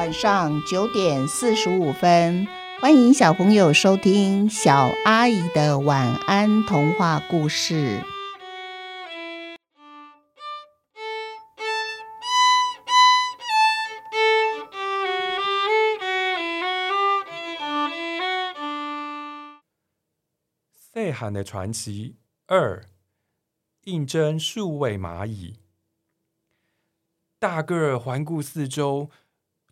晚上九点四十五分，欢迎小朋友收听小阿姨的晚安童话故事。细汉的传奇二：应征数位蚂蚁。大个儿环顾四周，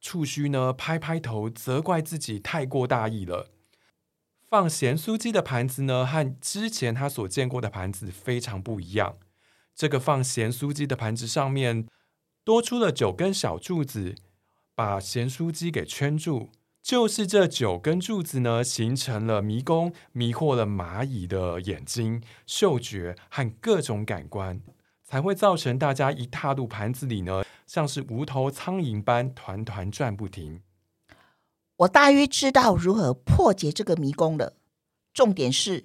触须呢拍拍头，责怪自己太过大意了。放咸酥鸡的盘子呢，和之前他所见过的盘子非常不一样。这个放咸酥鸡的盘子上面多出了九根小柱子，把咸酥鸡给圈住。就是这九根柱子呢，形成了迷宫，迷惑了蚂蚁的眼睛、嗅觉和各种感官。才会造成大家一踏入盘子里呢，像是无头苍蝇般团团转不停。我大约知道如何破解这个迷宫了。重点是，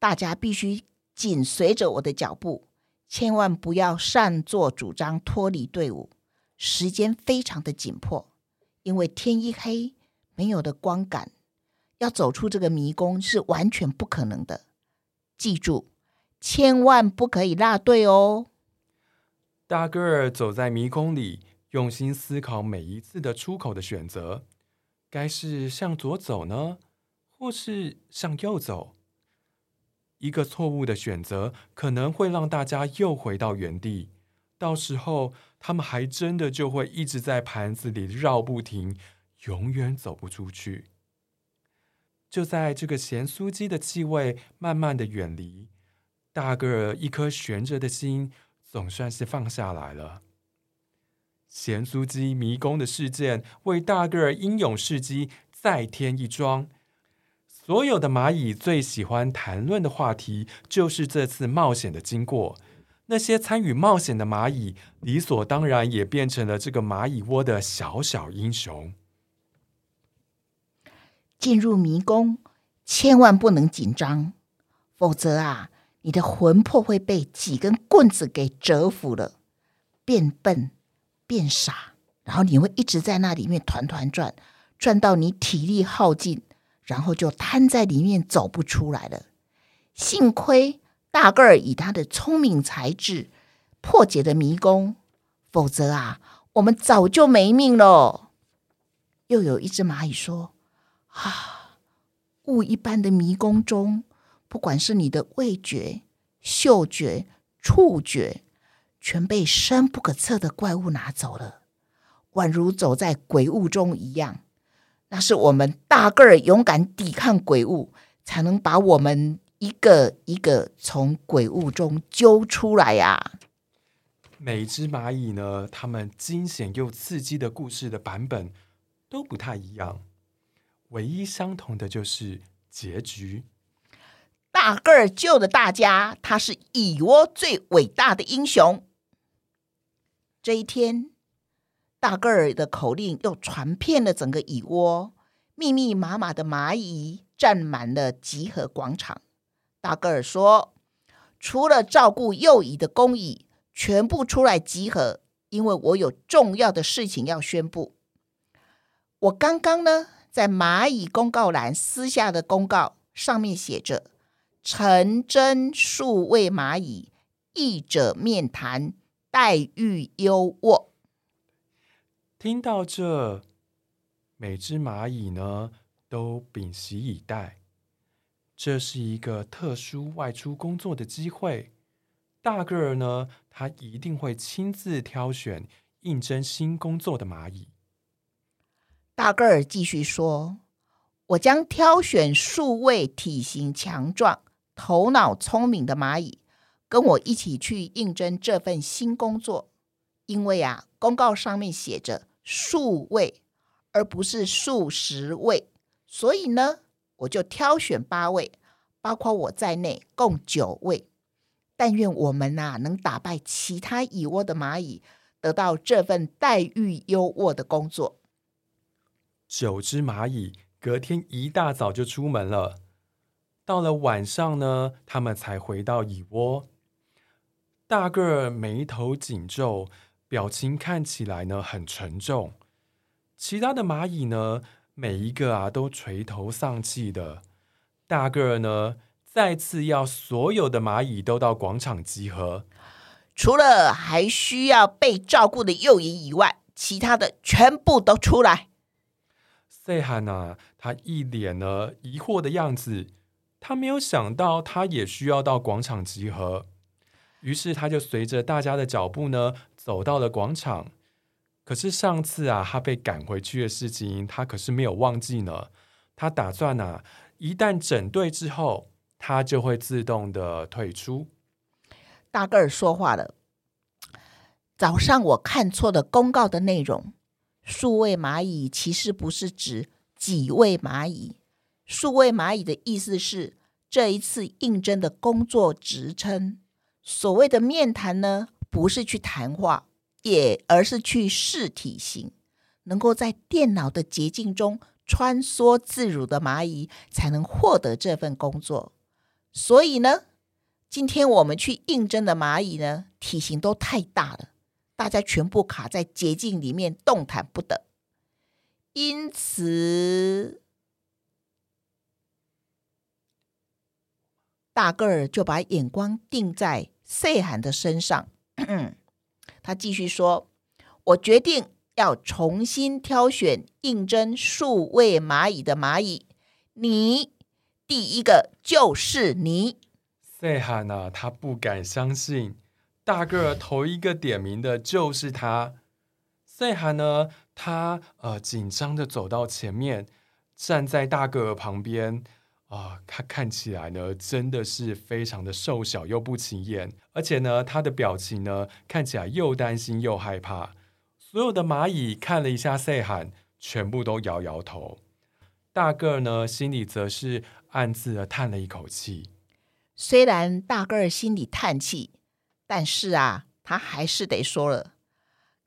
大家必须紧随着我的脚步，千万不要擅作主张脱离队伍。时间非常的紧迫，因为天一黑，没有了光感，要走出这个迷宫是完全不可能的。记住，千万不可以落队哦。大个儿走在迷宫里，用心思考每一次的出口的选择，该是向左走呢，或是向右走？一个错误的选择可能会让大家又回到原地，到时候他们还真的就会一直在盘子里绕不停，永远走不出去。就在这个咸酥鸡的气味慢慢的远离，大个儿一颗悬着的心。总算是放下来了。咸酥鸡迷宫的事件为大个儿英勇事迹再添一桩。所有的蚂蚁最喜欢谈论的话题就是这次冒险的经过。那些参与冒险的蚂蚁理所当然也变成了这个蚂蚁窝的小小英雄。进入迷宫，千万不能紧张，否则啊。你的魂魄会被几根棍子给折服了，变笨、变傻，然后你会一直在那里面团团转，转到你体力耗尽，然后就瘫在里面走不出来了。幸亏大个儿以他的聪明才智破解了迷宫，否则啊，我们早就没命了。又有一只蚂蚁说：“啊，雾一般的迷宫中。”不管是你的味觉、嗅觉、触觉，全被深不可测的怪物拿走了，宛如走在鬼雾中一样。那是我们大个儿勇敢抵抗鬼物，才能把我们一个一个从鬼雾中揪出来呀、每只蚂蚁呢，它们惊险又刺激的故事的版本都不太一样，唯一相同的就是结局。大个儿救了大家，他是蚁窝最伟大的英雄。这一天，大个儿的口令又传遍了整个蚁窝，密密麻麻的蚂蚁占满了集合广场。大个儿说：“除了照顾幼蚁的工蚁，全部出来集合，因为我有重要的事情要宣布。我刚刚呢，在蚂蚁公告栏撕下的公告，上面写着。”诚征数位蚂蚁，译者面谈，待遇优渥。听到这，每只蚂蚁呢都屏息以待。这是一个特殊外出工作的机会。大个儿呢，他一定会亲自挑选应征新工作的蚂蚁。大个儿继续说：“我将挑选数位、体型强壮。”头脑聪明的蚂蚁，跟我一起去应征这份新工作。因为啊，公告上面写着数位，而不是数十位，所以呢，我就挑选八位，包括我在内，共九位。但愿我们呐、能打败其他蚁窝的蚂蚁，得到这份待遇优渥的工作。九只蚂蚁隔天一大早就出门了。到了晚上呢，他们才回到蚁窝。大个儿眉头紧皱，表情看起来呢很沉重。其他的蚂蚁呢，每一个啊都垂头丧气的。大个儿呢，再次要所有的蚂蚁都到广场集合，除了还需要被照顾的幼蚁以外，其他的全部都出来。塞罕呐，他一脸呢疑惑的样子，他没有想到他也需要到广场集合，于是他就随着大家的脚步呢走到了广场。可是上次啊，他被赶回去的事情，他可是没有忘记呢。他打算呐、啊。一旦整队之后，他就会自动的退出。大个儿说话了。早上我看错了公告的内容，数位蚂蚁其实不是指几位蚂蚁。数位蚂蚁的意思是这一次应征的工作职称。所谓的面谈呢，不是去谈话，也而是去试体型，能够在电脑的捷径中。穿梭自如的蚂蚁才能获得这份工作，所以呢，今天我们去应征的蚂蚁呢，体型都太大了，大家全部卡在捷径里面，动弹不得。因此，大个儿就把眼光定在细汉的身上。他继续说：“我决定。”要重新挑选应征数位蚂蚁的蚂蚁，你第一个就是你。细汉呐，他不敢相信，大个儿头一个点名的就是他。细汉呢，他呃紧张的走到前面，站在大个儿旁边啊、他看起来呢真的是非常的瘦小又不起眼，而且呢他的表情呢看起来又担心又害怕。所有的蚂蚁看了一下细汉，全部都摇摇头。大个儿呢，心里则是暗自的叹了一口气。虽然大个儿心里叹气，但是啊，他还是得说了。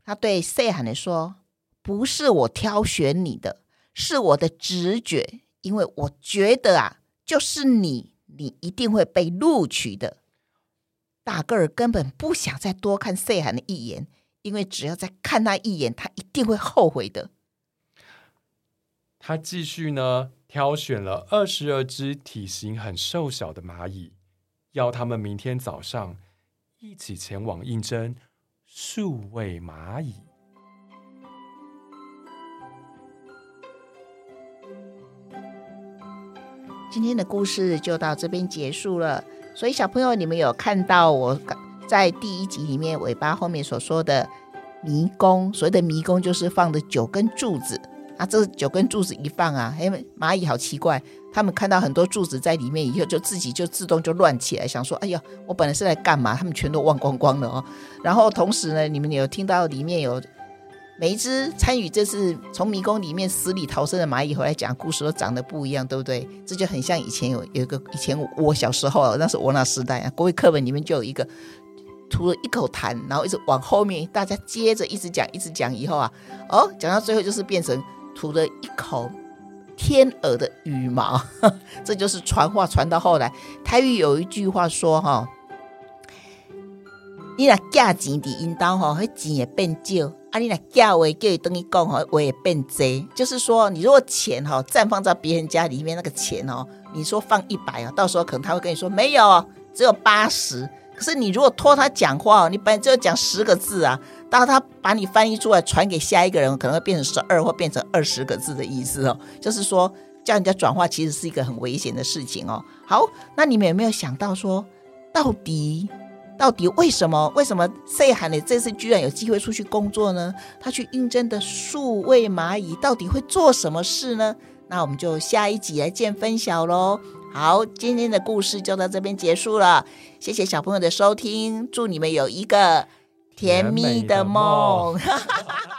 他对细汉的说：“不是我挑选你的，是我的直觉，因为我觉得啊，就是你，你一定会被录取的。”大个儿根本不想再多看细汉的一眼。因为只要再看他一眼，他一定会后悔的。他继续呢，挑选了二十二只体型很瘦小的蚂蚁，要他们明天早上一起前往应征数位蚂蚁。今天的故事就到这边结束了。所以小朋友，你们有看到我在第一集里面尾巴后面所说的迷宫，所谓的迷宫就是放的九根柱子啊。这九根柱子一放啊，哎，蚂蚁好奇怪，他们看到很多柱子在里面以后，就自己就自动就乱起来，想说：哎呀，我本来是来干嘛？他们全都忘光光了哦。然后同时呢，你们有听到里面有每一只参与这次从迷宫里面死里逃生的蚂蚁回来讲故事，都长得不一样，对不对？这就很像以前有有一个以前我小时候，那是我那时代啊，国语课本里面就有一个。吐了一口痰，然后一直往后面，大家接着一直讲，一直讲，以后啊，哦，讲到最后就是变成吐了一口天鹅的羽毛，这就是传话传到后来。台语有一句话说哈，你若假钱的引导哈，会钱也变少；啊，你若假话叫伊等于讲哈，我也变贼。就是说，你如果钱哈暂放在别人家里面，那个钱哦，你说放一百啊，到时候可能他会跟你说没有，只有八十。可是你如果托他讲话哦，你本来就要讲十个字啊，当他把你翻译出来传给下一个人，可能会变成十二或变成二十个字的意思哦。就是说叫人家转化，其实是一个很危险的事情哦。好，那你们有没有想到说，到底到底为什么为什么细汉的这次居然有机会出去工作呢？他去应征的数位蚂蚁到底会做什么事呢？那我们就下一集来见分晓喽。好，今天的故事就到这边结束了。谢谢小朋友的收听，祝你们有一个甜蜜的梦。